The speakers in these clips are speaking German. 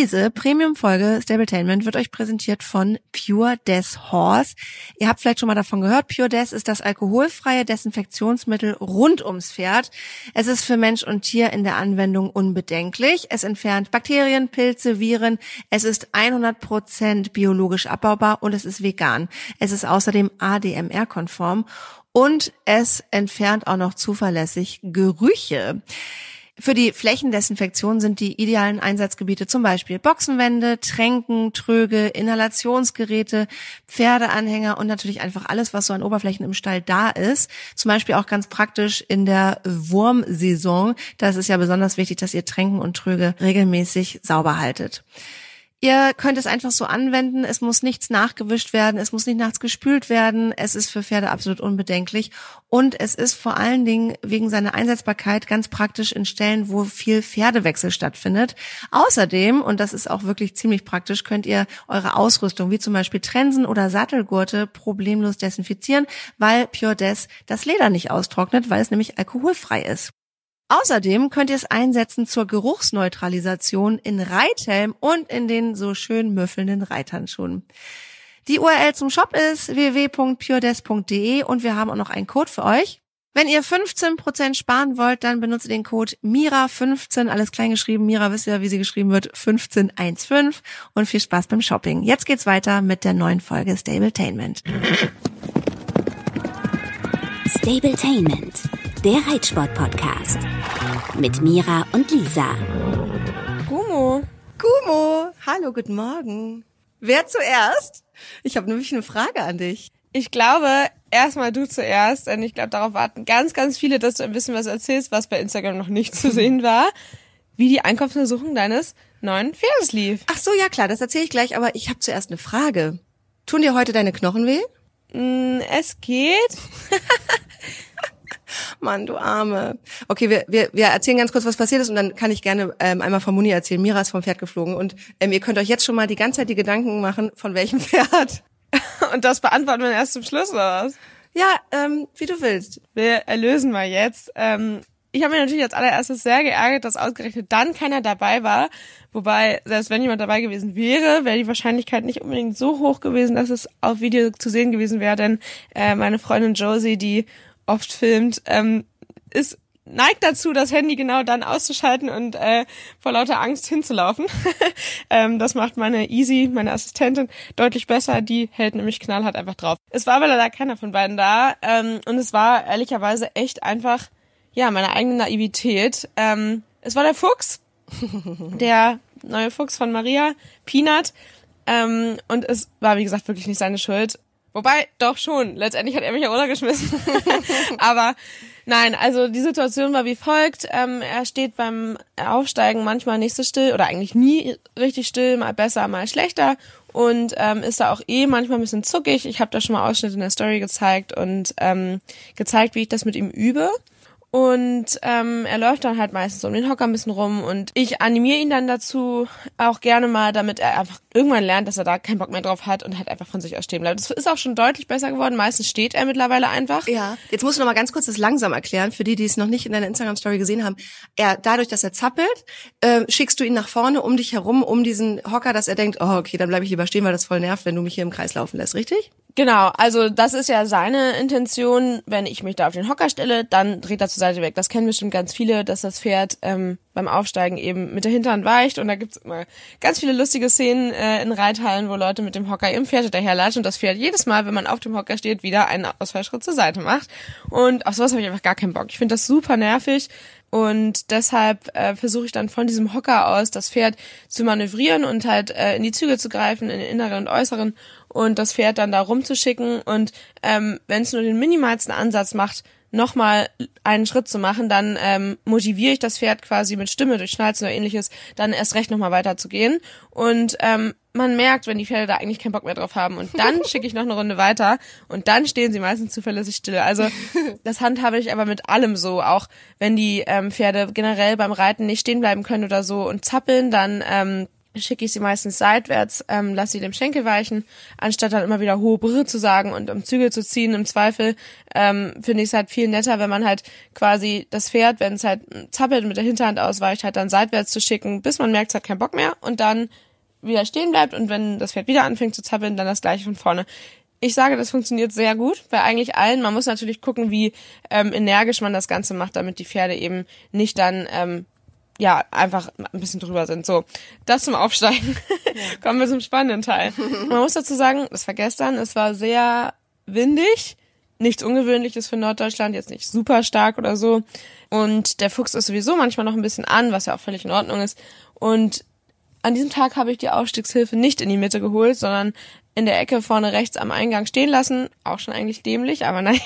Diese Premium-Folge Stabletainment wird euch präsentiert von Pure Des Horse. Ihr habt vielleicht schon mal davon gehört. Pure Des ist das alkoholfreie Desinfektionsmittel rund ums Pferd. Es ist für Mensch und Tier in der Anwendung unbedenklich. Es entfernt Bakterien, Pilze, Viren. Es ist 100% biologisch abbaubar und es ist vegan. Es ist außerdem ADMR-konform und es entfernt auch noch zuverlässig Gerüche. Für die Flächendesinfektion sind die idealen Einsatzgebiete zum Beispiel Boxenwände, Tränken, Tröge, Inhalationsgeräte, Pferdeanhänger und natürlich einfach alles, was so an Oberflächen im Stall da ist. Zum Beispiel auch ganz praktisch in der Wurmsaison. Da ist es ja besonders wichtig, dass ihr Tränken und Tröge regelmäßig sauber haltet. Ihr könnt es einfach so anwenden. Es muss nichts nachgewischt werden. Es muss nicht nachts gespült werden. Es ist für Pferde absolut unbedenklich. Und es ist vor allen Dingen wegen seiner Einsetzbarkeit ganz praktisch in Stellen, wo viel Pferdewechsel stattfindet. Außerdem, und das ist auch wirklich ziemlich praktisch, könnt ihr eure Ausrüstung, wie zum Beispiel Trensen oder Sattelgurte, problemlos desinfizieren, weil Pure Des das Leder nicht austrocknet, weil es nämlich alkoholfrei ist. Außerdem könnt ihr es einsetzen zur Geruchsneutralisation in Reithelm und in den so schön müffelnden Reithandschuhen. Die URL zum Shop ist www.puredes.de und wir haben auch noch einen Code für euch. Wenn ihr 15% sparen wollt, dann benutzt den Code MIRA15, alles klein geschrieben. MIRA wisst ihr, wie sie geschrieben wird, 1515 und viel Spaß beim Shopping. Jetzt geht's weiter mit der neuen Folge Stabletainment. Stabletainment, der Reitsport-Podcast. Mit Mira und Lisa. Gumo. Gumo. Hallo, guten Morgen. Wer zuerst? Ich habe nämlich eine Frage an dich. Ich glaube, erstmal du zuerst, denn ich glaube, darauf warten ganz, ganz viele, dass du ein bisschen was erzählst, was bei Instagram noch nicht zu sehen war, wie die Einkaufsuntersuchung deines neuen Pferdes lief. Ach so, ja klar, das erzähle ich gleich, aber ich habe zuerst eine Frage. Tun dir heute deine Knochen weh? Mm, es geht. Mann, du Arme. Okay, wir, wir, wir erzählen ganz kurz, was passiert ist und dann kann ich gerne ähm, einmal von Muni erzählen. Mira ist vom Pferd geflogen und ähm, ihr könnt euch jetzt schon mal die ganze Zeit die Gedanken machen, von welchem Pferd. Und das beantworten wir erst zum Schluss, oder was? Ja, ähm, wie du willst. Wir erlösen mal jetzt. Ähm, ich habe mich natürlich als allererstes sehr geärgert, dass ausgerechnet dann keiner dabei war. Wobei, selbst wenn jemand dabei gewesen wäre, wäre die Wahrscheinlichkeit nicht unbedingt so hoch gewesen, dass es auf Video zu sehen gewesen wäre. Denn äh, meine Freundin Josie, die oft filmt, ähm, ist neigt dazu, das Handy genau dann auszuschalten und äh, vor lauter Angst hinzulaufen. ähm, das macht meine Easy, meine Assistentin, deutlich besser. Die hält nämlich knallhart einfach drauf. Es war aber leider keiner von beiden da ähm, und es war ehrlicherweise echt einfach, ja, meine eigene Naivität. Ähm, es war der Fuchs, der neue Fuchs von Maria, Peanut. Ähm, und es war, wie gesagt, wirklich nicht seine Schuld. Wobei, doch schon. Letztendlich hat er mich ja runtergeschmissen. Aber nein, also die Situation war wie folgt. Ähm, er steht beim Aufsteigen manchmal nicht so still oder eigentlich nie richtig still, mal besser, mal schlechter und ähm, ist da auch eh manchmal ein bisschen zuckig. Ich habe da schon mal Ausschnitte in der Story gezeigt und ähm, gezeigt, wie ich das mit ihm übe. Und ähm, er läuft dann halt meistens um den Hocker ein bisschen rum und ich animiere ihn dann dazu auch gerne mal, damit er einfach irgendwann lernt, dass er da keinen Bock mehr drauf hat und halt einfach von sich aus stehen bleibt. Das ist auch schon deutlich besser geworden. Meistens steht er mittlerweile einfach. Ja, jetzt musst du noch mal ganz kurz das langsam erklären, für die, die es noch nicht in deiner Instagram-Story gesehen haben. Er, dadurch, dass er zappelt, äh, schickst du ihn nach vorne um dich herum, um diesen Hocker, dass er denkt, oh, okay, dann bleibe ich lieber stehen, weil das voll nervt, wenn du mich hier im Kreis laufen lässt, richtig? Genau, also das ist ja seine Intention. Wenn ich mich da auf den Hocker stelle, dann dreht er zur Seite weg. Das kennen bestimmt ganz viele, dass das Pferd ähm, beim Aufsteigen eben mit der Hintern weicht. Und da gibt's immer ganz viele lustige Szenen äh, in Reithallen, wo Leute mit dem Hocker im Pferd hinterherlatschen und das Pferd jedes Mal, wenn man auf dem Hocker steht, wieder einen Ausfallschritt zur Seite macht. Und auf sowas habe ich einfach gar keinen Bock. Ich finde das super nervig. Und deshalb äh, versuche ich dann von diesem Hocker aus das Pferd zu manövrieren und halt äh, in die Züge zu greifen, in den inneren und äußeren und das Pferd dann da rumzuschicken. Und ähm, wenn es nur den minimalsten Ansatz macht, nochmal einen Schritt zu machen, dann ähm, motiviere ich das Pferd quasi mit Stimme durch Schnalzen oder ähnliches, dann erst recht nochmal weiterzugehen. Und ähm, man merkt, wenn die Pferde da eigentlich keinen Bock mehr drauf haben. Und dann schicke ich noch eine Runde weiter und dann stehen sie meistens zuverlässig still. Also das handhabe ich aber mit allem so. Auch wenn die ähm, Pferde generell beim Reiten nicht stehen bleiben können oder so und zappeln, dann ähm, schicke ich sie meistens seitwärts, ähm, lasse sie dem Schenkel weichen, anstatt dann immer wieder hohe Brille zu sagen und um Zügel zu ziehen. Im Zweifel ähm, finde ich es halt viel netter, wenn man halt quasi das Pferd, wenn es halt zappelt mit der Hinterhand ausweicht, halt dann seitwärts zu schicken, bis man merkt, es hat keinen Bock mehr und dann wieder stehen bleibt und wenn das Pferd wieder anfängt zu zappeln, dann das gleiche von vorne. Ich sage, das funktioniert sehr gut bei eigentlich allen. Man muss natürlich gucken, wie ähm, energisch man das Ganze macht, damit die Pferde eben nicht dann ähm, ja, einfach ein bisschen drüber sind. So, das zum Aufsteigen. Kommen wir zum spannenden Teil. Man muss dazu sagen, das war gestern, es war sehr windig. Nichts Ungewöhnliches für Norddeutschland, jetzt nicht super stark oder so. Und der Fuchs ist sowieso manchmal noch ein bisschen an, was ja auch völlig in Ordnung ist. Und an diesem Tag habe ich die Ausstiegshilfe nicht in die Mitte geholt, sondern in der Ecke vorne rechts am Eingang stehen lassen. Auch schon eigentlich dämlich, aber naja.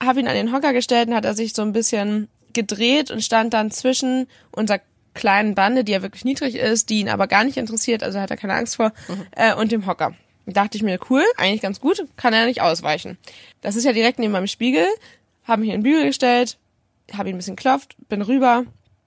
Habe ihn an den Hocker gestellt und hat er sich so ein bisschen gedreht und stand dann zwischen unserer kleinen Bande, die ja wirklich niedrig ist, die ihn aber gar nicht interessiert, also hat er keine Angst vor, mhm. äh, und dem Hocker. Dachte ich mir, cool, eigentlich ganz gut, kann er nicht ausweichen. Das ist ja direkt neben meinem Spiegel, habe mich in den Bügel gestellt, habe ihn ein bisschen klopft, bin rüber,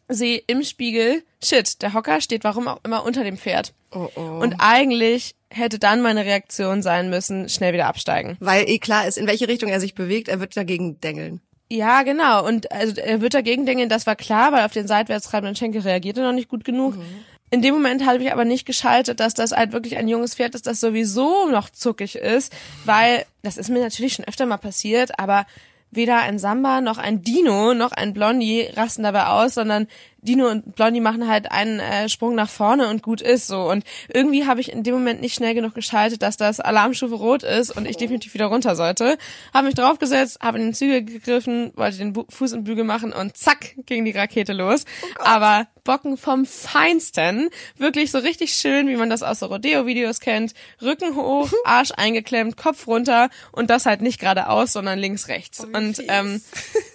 sehe im Spiegel, shit, der Hocker steht warum auch immer unter dem Pferd. Oh, oh. Und eigentlich hätte dann meine Reaktion sein müssen, schnell wieder absteigen. Weil eh klar ist, in welche Richtung er sich bewegt, er wird dagegen dengeln. Ja, genau. Und also er wird dagegen denken, das war klar, weil auf den seitwärts treibenden Schenkel reagierte noch nicht gut genug. Mhm. In dem Moment habe ich aber nicht geschaltet, dass das halt wirklich ein junges Pferd ist, das sowieso noch zuckig ist, weil das ist mir natürlich schon öfter mal passiert, aber weder ein Samba noch ein Dino noch ein Blondie rasten dabei aus, sondern Dino und Blondie machen halt einen äh, Sprung nach vorne und gut ist so. Und irgendwie habe ich in dem Moment nicht schnell genug geschaltet, dass das Alarmstufe rot ist und ich definitiv wieder runter sollte. Habe mich draufgesetzt, habe in den Zügel gegriffen, wollte den Bu Fuß im Bügel machen und zack ging die Rakete los. Oh Aber Bocken vom Feinsten. Wirklich so richtig schön, wie man das aus so Rodeo-Videos kennt. Rücken hoch, Arsch eingeklemmt, Kopf runter und das halt nicht geradeaus, sondern links, rechts. Oh, und ähm,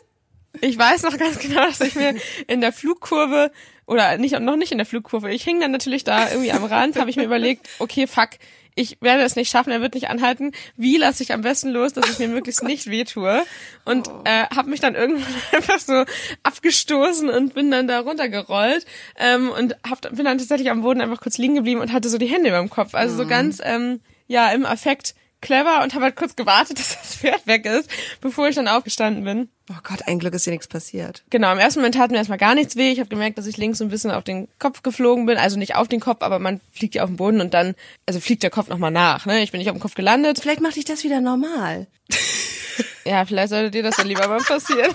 ich weiß noch ganz genau, dass ich mir in der Flugkurve oder nicht noch nicht in der Flugkurve, ich hing dann natürlich da irgendwie am Rand, habe ich mir überlegt, okay, fuck, ich werde es nicht schaffen, er wird nicht anhalten. Wie lasse ich am besten los, dass ich mir möglichst nicht wehtue? Und oh. äh, habe mich dann irgendwann einfach so abgestoßen und bin dann da runtergerollt ähm, und hab, bin dann tatsächlich am Boden einfach kurz liegen geblieben und hatte so die Hände über dem Kopf. Also so mhm. ganz ähm, ja im Affekt clever und habe halt kurz gewartet, dass das Pferd weg ist, bevor ich dann aufgestanden bin. Oh Gott, ein Glück ist dir nichts passiert. Genau, im ersten Moment tat mir erstmal gar nichts weh. Ich habe gemerkt, dass ich links so ein bisschen auf den Kopf geflogen bin. Also nicht auf den Kopf, aber man fliegt ja auf den Boden und dann, also fliegt der Kopf nochmal nach. Ne? Ich bin nicht auf dem Kopf gelandet. Vielleicht macht dich das wieder normal. ja, vielleicht sollte dir das dann lieber mal passieren.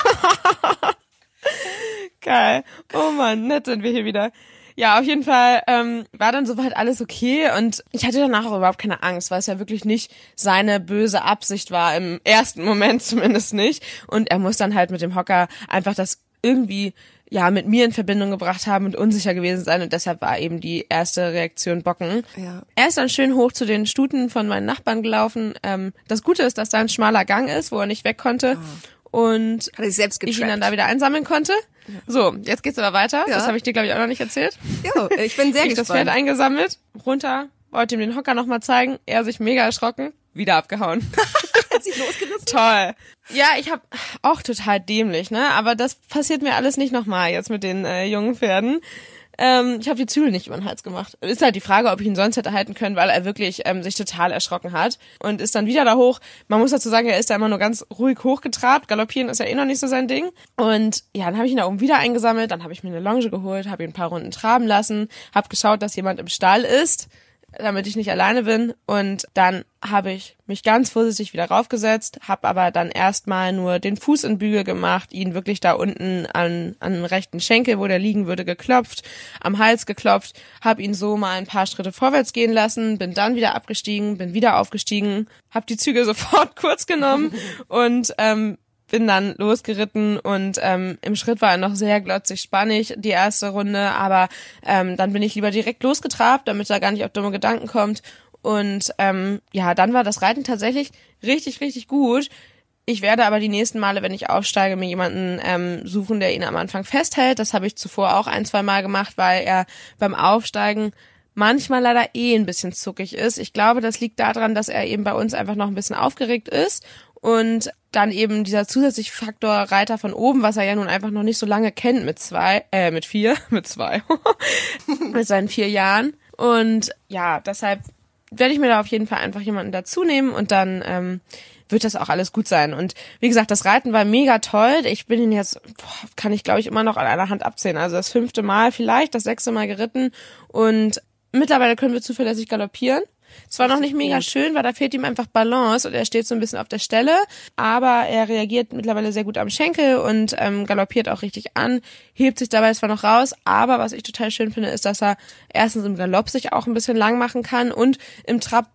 Geil. Oh man, nett sind wir hier wieder. Ja, auf jeden Fall ähm, war dann soweit alles okay und ich hatte danach auch überhaupt keine Angst, weil es ja wirklich nicht seine böse Absicht war, im ersten Moment zumindest nicht. Und er muss dann halt mit dem Hocker einfach das irgendwie ja mit mir in Verbindung gebracht haben und unsicher gewesen sein und deshalb war eben die erste Reaktion Bocken. Ja. Er ist dann schön hoch zu den Stuten von meinen Nachbarn gelaufen. Ähm, das Gute ist, dass da ein schmaler Gang ist, wo er nicht weg konnte. Oh und ich, selbst ich ihn dann da wieder einsammeln konnte. So, jetzt geht's aber weiter. Ja. Das habe ich dir, glaube ich, auch noch nicht erzählt. Jo, ich bin sehr ich gespannt. das Pferd eingesammelt, runter, wollte ihm den Hocker nochmal zeigen. Er sich mega erschrocken, wieder abgehauen. Hat sich losgerissen? Toll. Ja, ich habe auch total dämlich, ne? Aber das passiert mir alles nicht nochmal jetzt mit den äh, jungen Pferden. Ähm, ich habe die Zügel nicht über den Hals gemacht. Ist halt die Frage, ob ich ihn sonst hätte halten können, weil er wirklich ähm, sich total erschrocken hat und ist dann wieder da hoch. Man muss dazu sagen, er ist da immer nur ganz ruhig hochgetrabt. Galoppieren ist ja eh noch nicht so sein Ding. Und ja, dann habe ich ihn da oben wieder eingesammelt. Dann habe ich mir eine Longe geholt, habe ihn ein paar Runden traben lassen, habe geschaut, dass jemand im Stall ist damit ich nicht alleine bin. Und dann habe ich mich ganz vorsichtig wieder raufgesetzt, habe aber dann erstmal nur den Fuß in Bügel gemacht, ihn wirklich da unten an, an dem rechten Schenkel, wo der liegen würde, geklopft, am Hals geklopft, habe ihn so mal ein paar Schritte vorwärts gehen lassen, bin dann wieder abgestiegen, bin wieder aufgestiegen, habe die Züge sofort kurz genommen und ähm, bin dann losgeritten und ähm, im Schritt war er noch sehr glotzig spannig, die erste Runde, aber ähm, dann bin ich lieber direkt losgetrabt, damit er gar nicht auf dumme Gedanken kommt. Und ähm, ja, dann war das Reiten tatsächlich richtig, richtig gut. Ich werde aber die nächsten Male, wenn ich aufsteige, mir jemanden ähm, suchen, der ihn am Anfang festhält. Das habe ich zuvor auch ein, zwei Mal gemacht, weil er beim Aufsteigen manchmal leider eh ein bisschen zuckig ist. Ich glaube, das liegt daran, dass er eben bei uns einfach noch ein bisschen aufgeregt ist und dann eben dieser zusätzliche Faktor Reiter von oben, was er ja nun einfach noch nicht so lange kennt mit zwei, äh, mit vier, mit zwei, mit seinen vier Jahren. Und ja, deshalb werde ich mir da auf jeden Fall einfach jemanden dazu nehmen und dann ähm, wird das auch alles gut sein. Und wie gesagt, das Reiten war mega toll. Ich bin ihn jetzt, boah, kann ich glaube ich immer noch an einer Hand abzählen. Also das fünfte Mal vielleicht, das sechste Mal geritten und mittlerweile können wir zuverlässig galoppieren. Es war noch nicht mega schön, weil da fehlt ihm einfach Balance und er steht so ein bisschen auf der Stelle. Aber er reagiert mittlerweile sehr gut am Schenkel und ähm, galoppiert auch richtig an, hebt sich dabei zwar noch raus, aber was ich total schön finde, ist, dass er erstens im Galopp sich auch ein bisschen lang machen kann und im Trab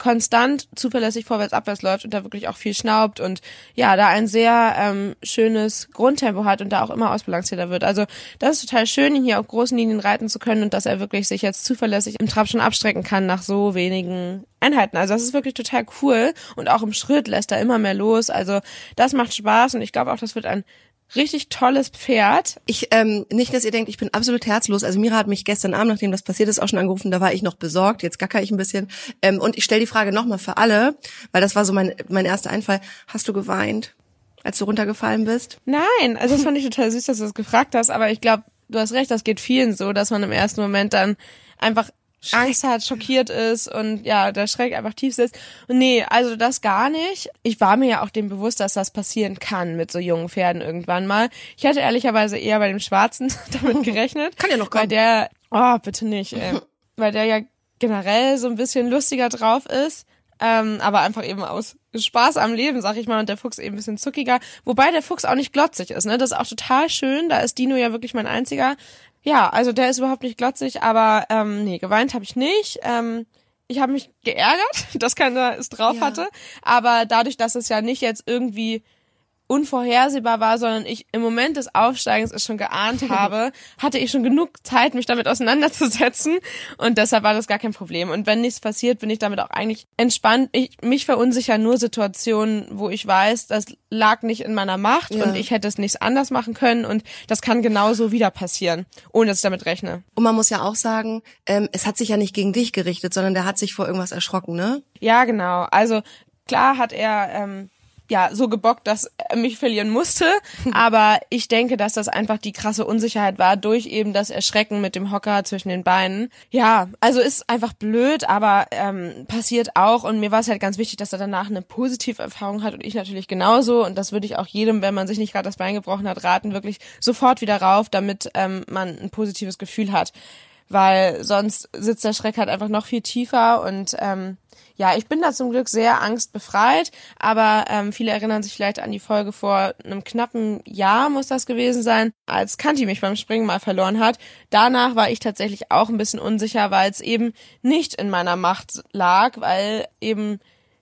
konstant zuverlässig vorwärts abwärts läuft und da wirklich auch viel schnaubt und ja, da ein sehr ähm, schönes Grundtempo hat und da auch immer ausbalancierter wird. Also das ist total schön, ihn hier auf großen Linien reiten zu können und dass er wirklich sich jetzt zuverlässig im Trab schon abstrecken kann nach so wenigen Einheiten. Also das ist wirklich total cool und auch im Schritt lässt er immer mehr los. Also das macht Spaß und ich glaube auch, das wird ein richtig tolles Pferd. Ich, ähm, nicht, dass ihr denkt, ich bin absolut herzlos. Also Mira hat mich gestern Abend, nachdem das passiert ist, auch schon angerufen, da war ich noch besorgt, jetzt gacker ich ein bisschen. Ähm, und ich stelle die Frage nochmal für alle, weil das war so mein, mein erster Einfall. Hast du geweint, als du runtergefallen bist? Nein, also das fand ich total süß, dass du das gefragt hast, aber ich glaube, du hast recht, das geht vielen so, dass man im ersten Moment dann einfach Angst hat, schockiert ist und ja, der Schreck einfach tief sitzt. Und nee, also das gar nicht. Ich war mir ja auch dem bewusst, dass das passieren kann mit so jungen Pferden irgendwann mal. Ich hätte ehrlicherweise eher bei dem Schwarzen damit gerechnet. Kann ja noch kommen. Weil der, oh, bitte nicht, ey. weil der ja generell so ein bisschen lustiger drauf ist. Ähm, aber einfach eben aus Spaß am Leben, sag ich mal, und der Fuchs eben ein bisschen zuckiger. Wobei der Fuchs auch nicht glotzig ist, ne? Das ist auch total schön. Da ist Dino ja wirklich mein einziger ja, also der ist überhaupt nicht glotzig, aber ähm, nee, geweint habe ich nicht. Ähm, ich habe mich geärgert, dass keiner es drauf Ja. hatte, aber dadurch, dass es ja nicht jetzt irgendwie unvorhersehbar war, sondern ich im Moment des Aufsteigens es schon geahnt habe, hatte ich schon genug Zeit, mich damit auseinanderzusetzen und deshalb war das gar kein Problem. Und wenn nichts passiert, bin ich damit auch eigentlich entspannt. Ich, mich verunsichern nur Situationen, wo ich weiß, das lag nicht in meiner Macht Ja. und ich hätte es nicht anders machen können und das kann genauso wieder passieren, ohne dass ich damit rechne. Und man muss ja auch sagen, ähm, es hat sich ja nicht gegen dich gerichtet, sondern der hat sich vor irgendwas erschrocken, ne? Ja, genau. Also klar hat er ähm, ja so gebockt, dass er mich verlieren musste, aber ich denke, dass das einfach die krasse Unsicherheit war durch eben das Erschrecken mit dem Hocker zwischen den Beinen. Ja, also ist einfach blöd, aber ähm, passiert auch. Und mir war es halt ganz wichtig, dass er danach eine positive Erfahrung hat und ich natürlich genauso. Und das würde ich auch jedem, wenn man sich nicht gerade das Bein gebrochen hat, raten, wirklich sofort wieder rauf, damit ähm, man ein positives Gefühl hat. Weil sonst sitzt der Schreck halt einfach noch viel tiefer und ähm, ja, ich bin da zum Glück sehr angstbefreit, aber ähm, viele erinnern sich vielleicht an die Folge vor einem knappen Jahr muss das gewesen sein, als Kanti mich beim Springen mal verloren hat. Danach war ich tatsächlich auch ein bisschen unsicher, weil es eben nicht in meiner Macht lag, weil eben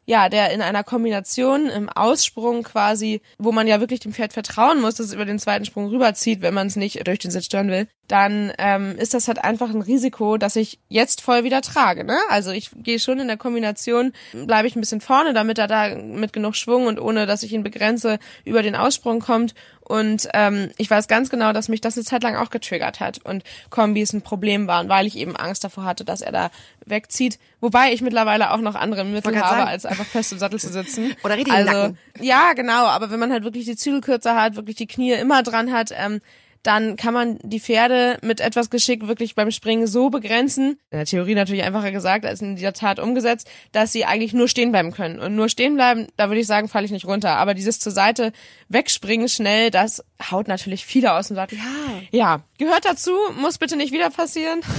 ja, der in einer Kombination im Aussprung quasi, wo man ja wirklich dem Pferd vertrauen muss, dass es über den zweiten Sprung rüberzieht, wenn man es nicht durch den Sitz stören will, dann ähm, ist das halt einfach ein Risiko, dass ich jetzt voll wieder trage. Ne? Also ich gehe schon in der Kombination, bleibe ich ein bisschen vorne, damit er da mit genug Schwung und ohne, dass ich ihn begrenze, über den Aussprung kommt. Und ähm, ich weiß ganz genau, dass mich das eine Zeit lang auch getriggert hat und Kombis ein Problem waren, weil ich eben Angst davor hatte, dass er da wegzieht. Wobei ich mittlerweile auch noch andere Mittel habe, sagen. als einfach fest im Sattel zu sitzen. Oder richtig also. Ja, genau. Aber wenn man halt wirklich die Zügel kürzer hat, wirklich die Knie immer dran hat, ähm, dann kann man die Pferde mit etwas Geschick wirklich beim Springen so begrenzen, in der Theorie natürlich einfacher gesagt als in der Tat umgesetzt, dass sie eigentlich nur stehen bleiben können. Und nur stehen bleiben, da würde ich sagen, falle ich nicht runter. Aber dieses zur Seite wegspringen schnell, das haut natürlich viele aus dem Sattel. Ja. Ja, gehört dazu, muss bitte nicht wieder passieren.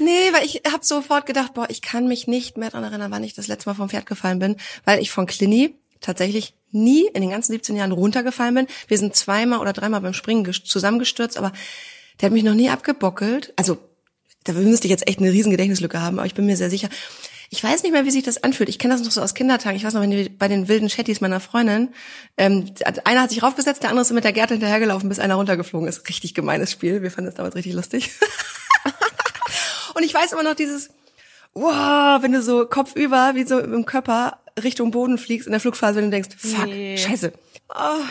Nee, weil ich habe sofort gedacht, boah, ich kann mich nicht mehr dran erinnern, wann ich das letzte Mal vom Pferd gefallen bin, weil ich von Clini tatsächlich nie in den ganzen 17 Jahren runtergefallen bin. Wir sind zweimal oder dreimal beim Springen ges- zusammengestürzt, aber der hat mich noch nie abgebockelt. Also, da müsste ich jetzt echt eine riesen Gedächtnislücke haben, aber ich bin mir sehr sicher. Ich weiß nicht mehr, wie sich das anfühlt. Ich kenne das noch so aus Kindertagen. Ich weiß noch, wenn die, bei den wilden Chattys meiner Freundin, ähm, einer hat sich raufgesetzt, der andere ist mit der Gerte hinterhergelaufen, bis einer runtergeflogen ist. Richtig gemeines Spiel. Wir fanden das damals richtig lustig. Und ich weiß immer noch dieses, wow, wenn du so kopfüber, wie so im Körper Richtung Boden fliegst in der Flugphase, wenn du denkst, fuck, Nee. scheiße.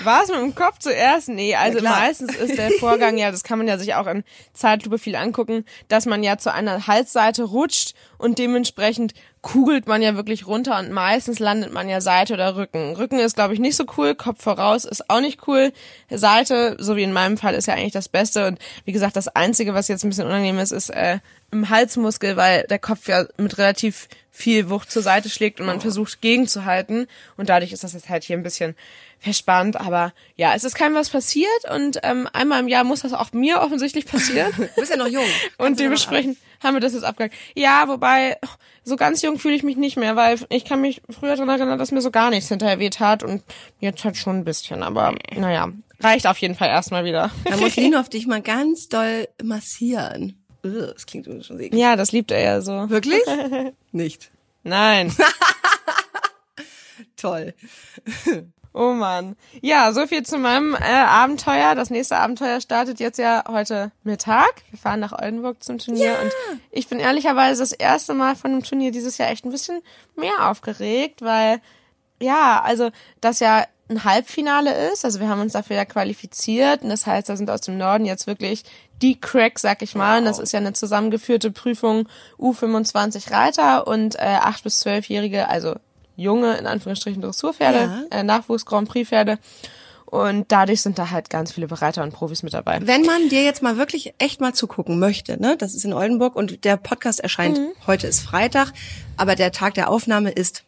War es mit dem Kopf zuerst? Nee, also Ja, meistens ist der Vorgang ja, das kann man ja sich auch in Zeitlupe viel angucken, dass man ja zu einer Halsseite rutscht und dementsprechend kugelt man ja wirklich runter und meistens landet man ja Seite oder Rücken. Rücken ist, glaube ich, nicht so cool, Kopf voraus ist auch nicht cool. Seite, so wie in meinem Fall, ist ja eigentlich das Beste und wie gesagt, das Einzige, was jetzt ein bisschen unangenehm ist, ist äh, im Halsmuskel, weil der Kopf ja mit relativ viel Wucht zur Seite schlägt und man versucht gegenzuhalten und dadurch ist das jetzt halt hier ein bisschen verspannt, aber ja, es ist keinem was passiert und ähm, einmal im Jahr muss das auch mir offensichtlich passieren Du bist ja noch jung. und dementsprechend haben wir das jetzt abgehakt. Ja, wobei so ganz jung fühle ich mich nicht mehr, weil ich kann mich früher daran erinnern, dass mir so gar nichts hinterher weh tat und jetzt halt schon ein bisschen, aber naja, reicht auf jeden Fall erstmal wieder. Da muss Lino auf dich mal ganz doll massieren. Das klingt schon sehr Ja, das liebt er ja so. Wirklich? Nicht. Nein. Toll. Oh Mann. Ja, so viel zu meinem äh, Abenteuer. Das nächste Abenteuer startet jetzt ja heute Mittag. Wir fahren nach Oldenburg zum Turnier und ich bin ehrlicherweise das erste Mal von dem Turnier dieses Jahr echt ein bisschen mehr aufgeregt, weil ja, also das ja ein Halbfinale ist. Also wir haben uns dafür ja qualifiziert und das heißt, da sind aus dem Norden jetzt wirklich die Cracks, sag ich mal. Und das ist ja eine zusammengeführte Prüfung U25 Reiter und äh, 8 bis 12-Jährige, also junge, in Anführungsstrichen Dressurpferde, äh, Nachwuchs-Grand Prix-Pferde. Und dadurch sind da halt ganz viele Bereiter und Profis mit dabei. Wenn man dir jetzt mal wirklich echt mal zugucken möchte, ne, das ist in Oldenburg und der Podcast erscheint, heute ist Freitag, aber der Tag der Aufnahme ist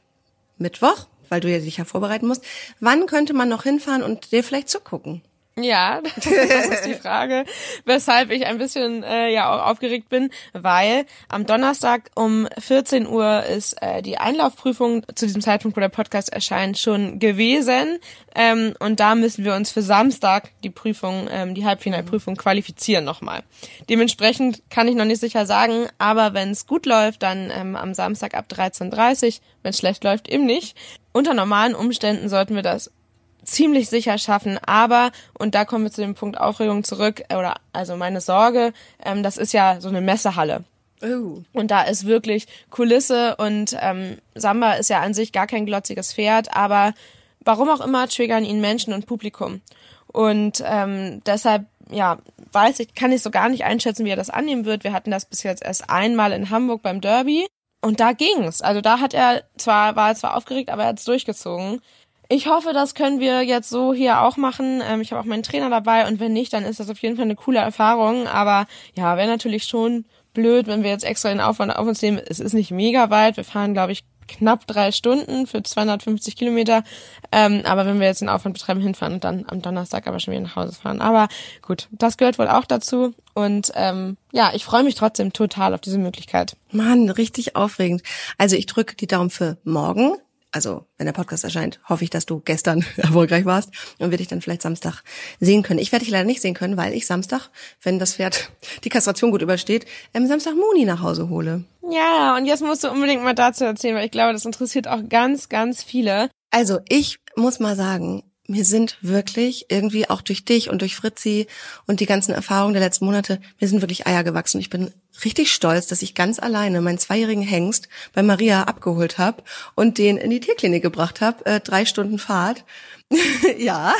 Mittwoch, weil du ja dich ja vorbereiten musst. Wann könnte man noch hinfahren und dir vielleicht zugucken? Ja, das ist die Frage, weshalb ich ein bisschen äh, ja auch aufgeregt bin, weil am Donnerstag um 14 Uhr ist äh, die Einlaufprüfung zu diesem Zeitpunkt, wo der Podcast erscheint, schon gewesen ähm, und da müssen wir uns für Samstag die Prüfung, ähm, die Halbfinalprüfung qualifizieren nochmal. Dementsprechend kann ich noch nicht sicher sagen, aber wenn es gut läuft, dann ähm, am Samstag ab 13.30 Uhr, wenn es schlecht läuft, eben nicht. Unter normalen Umständen sollten wir das ziemlich sicher schaffen, aber, und da kommen wir zu dem Punkt Aufregung zurück, äh, oder also meine Sorge, ähm, das ist ja so eine Messehalle. Oh. Und da ist wirklich Kulisse und ähm, Samba ist ja an sich gar kein glotziges Pferd, aber warum auch immer triggern ihn Menschen und Publikum. Und ähm, deshalb, ja, weiß ich, kann ich so gar nicht einschätzen, wie er das annehmen wird. Wir hatten das bis jetzt erst einmal in Hamburg beim Derby. Und da ging's. Also da hat er zwar, war er zwar aufgeregt, aber er hat's durchgezogen. Ich hoffe, das können wir jetzt so hier auch machen. Ähm, ich habe auch meinen Trainer dabei und wenn nicht, dann ist das auf jeden Fall eine coole Erfahrung. Aber ja, wäre natürlich schon blöd, wenn wir jetzt extra den Aufwand auf uns nehmen. Es ist nicht mega weit. Wir fahren, glaube ich, knapp drei Stunden für 250 Kilometer. Ähm, aber wenn wir jetzt den Aufwand betreiben, hinfahren und dann am Donnerstag aber schon wieder nach Hause fahren. Aber gut, das gehört wohl auch dazu. Und ähm, ja, ich freue mich trotzdem total auf diese Möglichkeit. Mann, richtig aufregend. Also ich drücke die Daumen für morgen. Also, wenn der Podcast erscheint, hoffe ich, dass du gestern erfolgreich warst und wir dich dann vielleicht Samstag sehen können. Ich werde dich leider nicht sehen können, weil ich Samstag, wenn das Pferd die Kastration gut übersteht, ähm, Samstag Moni nach Hause hole. Ja, und jetzt musst du unbedingt mal dazu erzählen, weil ich glaube, das interessiert auch ganz, ganz viele. Also, ich muss mal sagen, mir sind wirklich irgendwie auch durch dich und durch Fritzi und die ganzen Erfahrungen der letzten Monate, mir sind wirklich Eier gewachsen. Ich bin richtig stolz, dass ich ganz alleine meinen zweijährigen Hengst bei Maria abgeholt habe und den in die Tierklinik gebracht habe. Äh, drei Stunden Fahrt. ja,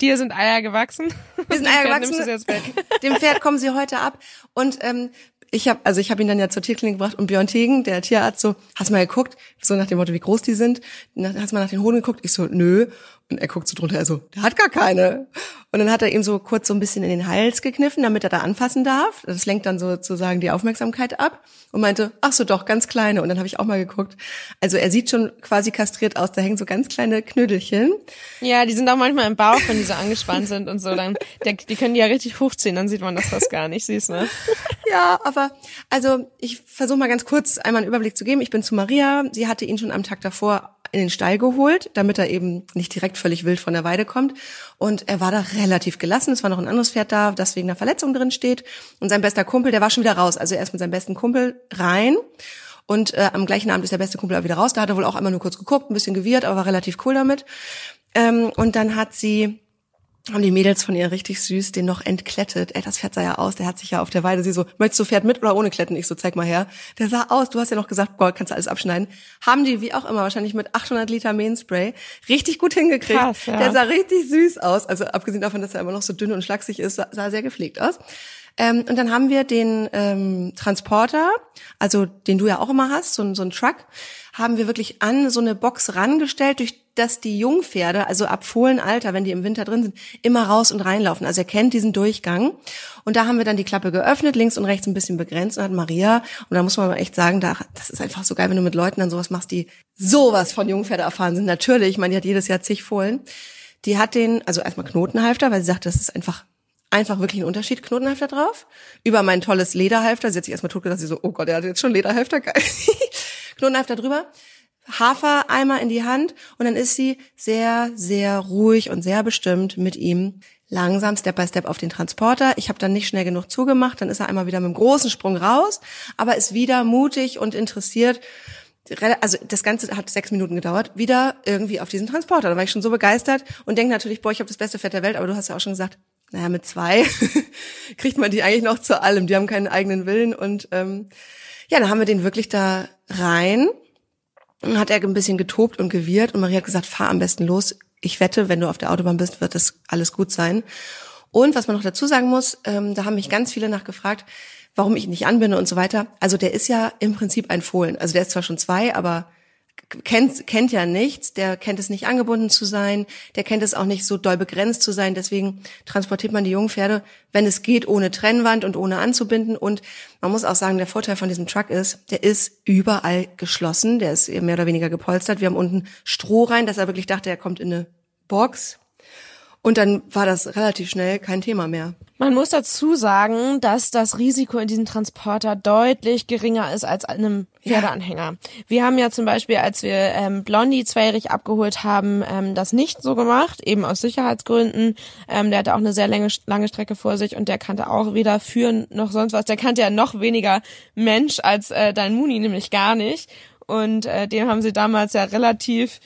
Dir sind Eier gewachsen. wir sind Eier gewachsen. Dem Pferd kommen sie heute ab. Und ähm, ich habe, also ich habe ihn dann ja zur Tierklinik gebracht und Björn Tegen, der Tierarzt, so, hast mal geguckt, so nach dem Motto, wie groß die sind, Nach- hast mal nach den Hoden geguckt? Ich so, nö. Und er guckt so drunter, er so, der hat gar keine. Und dann hat er ihm so kurz so ein bisschen in den Hals gekniffen, damit er da anfassen darf. Das lenkt dann sozusagen die Aufmerksamkeit ab und meinte, ach so doch, ganz kleine. Und dann habe ich auch mal geguckt. Also er sieht schon quasi kastriert aus, da hängen so ganz kleine Knödelchen. Ja, die sind auch manchmal im Bauch, wenn die so angespannt sind und so. Dann, die können die ja richtig hochziehen, dann sieht man das fast gar nicht, siehst ne? Ja, aber also ich versuche mal ganz kurz einmal einen Überblick zu geben. Ich bin zu Maria. Sie hatte ihn schon am Tag davor in den Stall geholt, damit er eben nicht direkt völlig wild von der Weide kommt. Und er war da relativ gelassen. Es war noch ein anderes Pferd da, das wegen einer Verletzung drin steht. Und sein bester Kumpel, der war schon wieder raus. Also er ist mit seinem besten Kumpel rein. Und äh, am gleichen Abend ist der beste Kumpel auch wieder raus. Da hat er wohl auch einmal nur kurz geguckt, ein bisschen gewirrt, aber war relativ cool damit. Ähm, und dann hat sie haben die Mädels von ihr richtig süß den noch entklettet. Ey, das Pferd sah ja aus, der hat sich ja auf der Weide, sie so, möchtest du Pferd mit oder ohne Kletten? Ich so, zeig mal her. Der sah aus, du hast ja noch gesagt, boah, kannst du alles abschneiden. Haben die, wie auch immer, wahrscheinlich mit 800 Liter Mainspray richtig gut hingekriegt. Krass, ja. Der sah richtig süß aus. Also abgesehen davon, dass er immer noch so dünn und schlaksig ist, sah, sah sehr gepflegt aus. Ähm, und dann haben wir den ähm, Transporter, also den du ja auch immer hast, so, so ein Truck, haben wir wirklich an so eine Box rangestellt, durch das die Jungpferde, also ab Fohlenalter, wenn die im Winter drin sind, immer raus und reinlaufen. Also er kennt diesen Durchgang. Und da haben wir dann die Klappe geöffnet, links und rechts ein bisschen begrenzt und hat Maria, und da muss man aber echt sagen, da, das ist einfach so geil, wenn du mit Leuten dann sowas machst, die sowas von Jungpferde erfahren sind. Natürlich, ich meine, die hat jedes Jahr zig Fohlen. Die hat den, also erstmal Knotenhalfter, weil sie sagt, das ist einfach einfach wirklich ein Unterschied, Knotenhalfter drauf, über mein tolles Lederhalfter. Sie hat sich erstmal tot gedacht, sie so, oh Gott, der hat jetzt schon Lederhalfter, geil. Knotenhalfter drüber, Hafereimer in die Hand und dann ist sie sehr, sehr ruhig und sehr bestimmt mit ihm langsam Step by Step auf den Transporter. Ich habe dann nicht schnell genug zugemacht, dann ist er einmal wieder mit einem großen Sprung raus, aber ist wieder mutig und interessiert. Also das Ganze hat sechs Minuten gedauert, wieder irgendwie auf diesen Transporter. Da war ich schon so begeistert und denke natürlich, boah, ich habe das beste Fett der Welt, aber du hast ja auch schon gesagt, naja, mit zwei kriegt man die eigentlich noch zu allem. Die haben keinen eigenen Willen. Und ähm, ja, dann haben wir den wirklich da rein. Dann hat er ein bisschen getobt und gewirrt und Maria hat gesagt, fahr am besten los. Ich wette, wenn du auf der Autobahn bist, wird das alles gut sein. Und was man noch dazu sagen muss, ähm, da haben mich ganz viele nachgefragt, warum ich ihn nicht anbinde und so weiter. Also der ist ja im Prinzip ein Fohlen. Also der ist zwar schon zwei, aber kennt, kennt ja nichts, der kennt es nicht angebunden zu sein, der kennt es auch nicht so doll begrenzt zu sein, deswegen transportiert man die jungen Pferde, wenn es geht, ohne Trennwand und ohne anzubinden. Und man muss auch sagen, der Vorteil von diesem Truck ist, der ist überall geschlossen, der ist mehr oder weniger gepolstert, wir haben unten Stroh rein, dass er wirklich dachte, er kommt in eine Box und dann war das relativ schnell kein Thema mehr. Man muss dazu sagen, dass das Risiko in diesem Transporter deutlich geringer ist als in einem Pferdeanhänger. Ja. Wir haben ja zum Beispiel, als wir ähm, Blondie zweijährig abgeholt haben, ähm, das nicht so gemacht, eben aus Sicherheitsgründen. Ähm, der hatte auch eine sehr lange, lange Strecke vor sich und der kannte auch weder führen noch sonst was. Der kannte ja noch weniger Mensch als äh, dein Muni, nämlich gar nicht. Und äh, dem haben sie damals ja relativ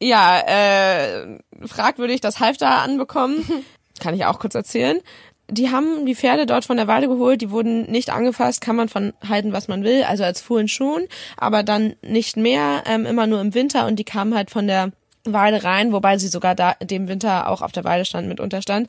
ja, äh, fragwürdig das Halfter anbekommen. Kann ich auch kurz erzählen. Die haben die Pferde dort von der Weide geholt, die wurden nicht angefasst, kann man von halten, was man will, also als Fohlen schon, aber dann nicht mehr, ähm, immer nur im Winter. Und die kamen halt von der Weide rein, wobei sie sogar da dem Winter auch auf der Weide stand mit Unterstand,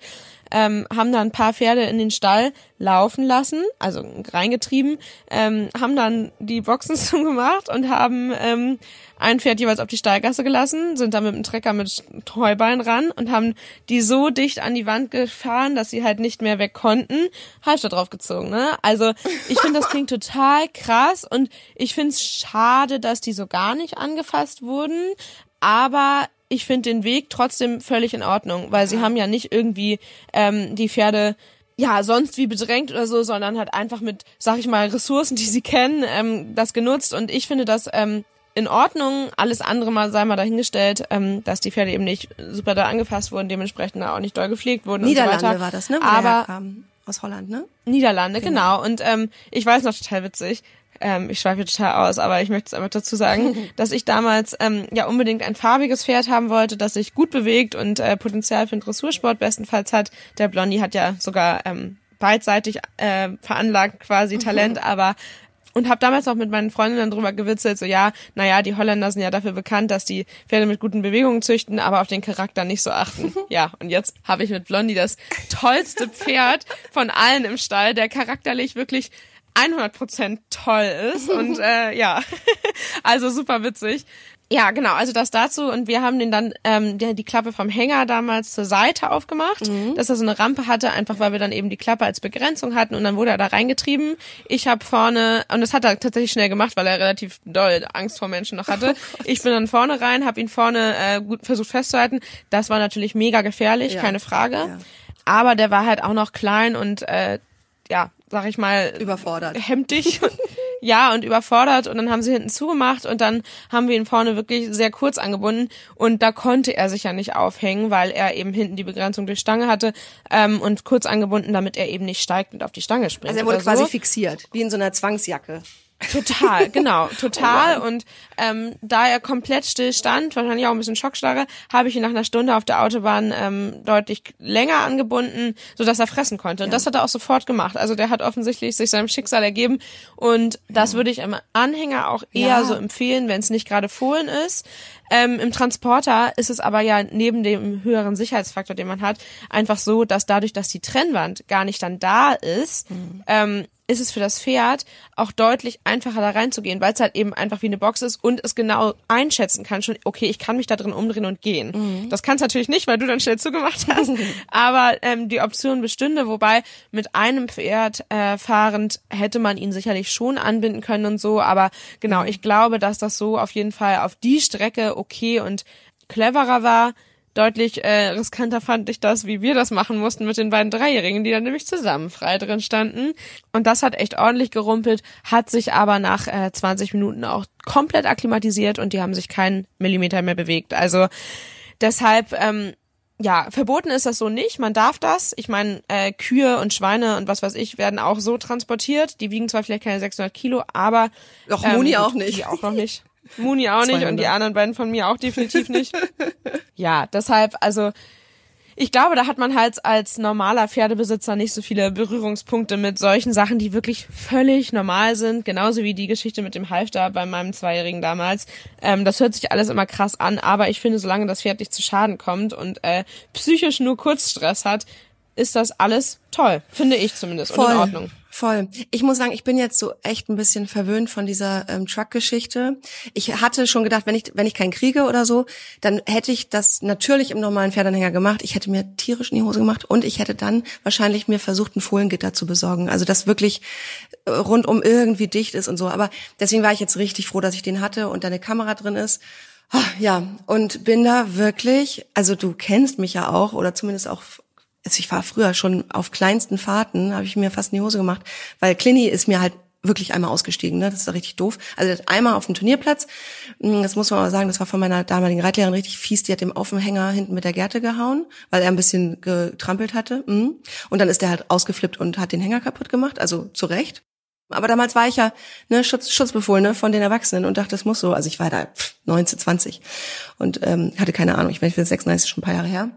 ähm, haben dann ein paar Pferde in den Stall laufen lassen, also reingetrieben, ähm, haben dann die Boxen zugemacht und haben ähm, ein Pferd jeweils auf die Stallgasse gelassen, sind dann mit dem Trecker mit Heuballen ran und haben die so dicht an die Wand gefahren, dass sie halt nicht mehr weg konnten, Halfter draufgezogen, ne? Also ich finde, das klingt total krass und ich finde es schade, dass die so gar nicht angefasst wurden, aber ich finde den Weg trotzdem völlig in Ordnung, weil sie haben ja nicht irgendwie ähm, die Pferde ja sonst wie bedrängt oder so, sondern halt einfach mit, sag ich mal, Ressourcen, die sie kennen, ähm, das genutzt. Und ich finde das ähm, in Ordnung. Alles andere mal sei mal dahingestellt, ähm, dass die Pferde eben nicht super da angefasst wurden, dementsprechend auch nicht doll gepflegt wurden. Niederlande und so weiter. war das, ne? Wo Aber aus Holland, ne? Niederlande, genau. genau. Und ähm, ich weiß noch total witzig. Ähm, ich schweife total aus, aber ich möchte es einfach dazu sagen, dass ich damals ähm, ja unbedingt ein farbiges Pferd haben wollte, das sich gut bewegt und äh, Potenzial für den Dressursport bestenfalls hat. Der Blondie hat ja sogar ähm, beidseitig äh, veranlagt quasi Talent, aber und habe damals auch mit meinen Freundinnen drüber gewitzelt, so ja, naja, die Holländer sind ja dafür bekannt, dass die Pferde mit guten Bewegungen züchten, aber auf den Charakter nicht so achten. ja, und jetzt habe ich mit Blondie das tollste Pferd von allen im Stall, der charakterlich wirklich 100% toll ist und äh, ja, also super witzig. Ja, genau, also das dazu und wir haben den dann ähm, die, die Klappe vom Hänger damals zur Seite aufgemacht, mhm. dass er so eine Rampe hatte, einfach weil wir dann eben die Klappe als Begrenzung hatten und dann wurde er da reingetrieben. Ich habe vorne und das hat er tatsächlich schnell gemacht, weil er relativ doll Angst vor Menschen noch hatte. Oh ich bin dann vorne rein, habe ihn vorne äh, gut versucht festzuhalten. Das war natürlich mega gefährlich, ja. keine Frage. Ja. Aber der war halt auch noch klein und äh, ja, sag ich mal, überfordert. Hemdig. ja, und überfordert. Und dann haben sie hinten zugemacht und dann haben wir ihn vorne wirklich sehr kurz angebunden. Und da konnte er sich ja nicht aufhängen, weil er eben hinten die Begrenzung durch Stange hatte ähm, und kurz angebunden, damit er eben nicht steigt und auf die Stange springt. Also er wurde quasi so. fixiert, wie in so einer Zwangsjacke. Total, genau, total. und ähm, da er komplett still stand, wahrscheinlich auch ein bisschen Schockstarre, habe ich ihn nach einer Stunde auf der Autobahn ähm, deutlich länger angebunden, so dass er fressen konnte. Und ja. das hat er auch sofort gemacht. Also der hat offensichtlich sich seinem Schicksal ergeben. Und das ja. würde ich im Anhänger auch eher ja. so empfehlen, wenn es nicht gerade Fohlen ist. Ähm, Im Transporter ist es aber ja neben dem höheren Sicherheitsfaktor, den man hat, einfach so, dass dadurch, dass die Trennwand gar nicht dann da ist, mhm. ähm, ist es für das Pferd auch deutlich einfacher da reinzugehen, weil es halt eben einfach wie eine Box ist und es genau einschätzen kann schon, okay, ich kann mich da drin umdrehen und gehen. Mhm. Das kannst natürlich nicht, weil du dann schnell zugemacht hast, aber ähm, die Option bestünde, wobei mit einem Pferd äh, fahrend hätte man ihn sicherlich schon anbinden können und so, aber genau, ich glaube, dass das so auf jeden Fall auf die Strecke okay und cleverer war. Deutlich äh, riskanter fand ich das, wie wir das machen mussten mit den beiden Dreijährigen, die dann nämlich zusammen frei drin standen. Und das hat echt ordentlich gerumpelt, hat sich aber nach äh, 20 Minuten auch komplett akklimatisiert und die haben sich keinen Millimeter mehr bewegt. Also deshalb ähm, ja, verboten ist das so nicht. Man darf das. Ich meine, äh, Kühe und Schweine und was weiß ich werden auch so transportiert. Die wiegen zwar vielleicht keine 600 Kilo, aber Moni ähm, auch nicht. Die auch noch nicht. Muni auch nicht 200. und die anderen beiden von mir auch definitiv nicht. ja, deshalb, also ich glaube, da hat man halt als normaler Pferdebesitzer nicht so viele Berührungspunkte mit solchen Sachen, die wirklich völlig normal sind. Genauso wie die Geschichte mit dem Halfter bei meinem Zweijährigen damals. Ähm, das hört sich alles immer krass an, aber ich finde, solange das Pferd nicht zu Schaden kommt und äh, psychisch nur Kurzstress hat, ist das alles toll, finde ich zumindest Voll. und in Ordnung. Voll. Ich muss sagen, ich bin jetzt so echt ein bisschen verwöhnt von dieser ähm, Truck-Geschichte. Ich hatte schon gedacht, wenn ich wenn ich keinen kriege oder so, dann hätte ich das natürlich im normalen Pferdanhänger gemacht. Ich hätte mir tierisch in die Hose gemacht und ich hätte dann wahrscheinlich mir versucht, ein Fohlengitter zu besorgen. Also das wirklich äh, rundum irgendwie dicht ist und so. Aber deswegen war ich jetzt richtig froh, dass ich den hatte und da eine Kamera drin ist. Ah, ja, und bin da wirklich, also du kennst mich ja auch oder zumindest auch also ich war früher schon auf kleinsten Fahrten, habe ich mir fast in die Hose gemacht, weil Clini ist mir halt wirklich einmal ausgestiegen, ne? Das ist richtig doof. Also einmal auf dem Turnierplatz, hm, das muss man mal sagen, das war von meiner damaligen Reitlehrerin richtig fies, die hat dem Aufhänger hinten mit der Gerte gehauen, weil er ein bisschen getrampelt hatte. Hm. Und dann ist der halt ausgeflippt und hat den Hänger kaputt gemacht, also zu Recht. Aber damals war ich ja ne, Schutz, Schutzbefohlene von den Erwachsenen und dachte, das muss so. Also ich war da pff, 19, 20 und ähm, hatte keine Ahnung. Ich meine, ich bin 96, schon ein paar Jahre her.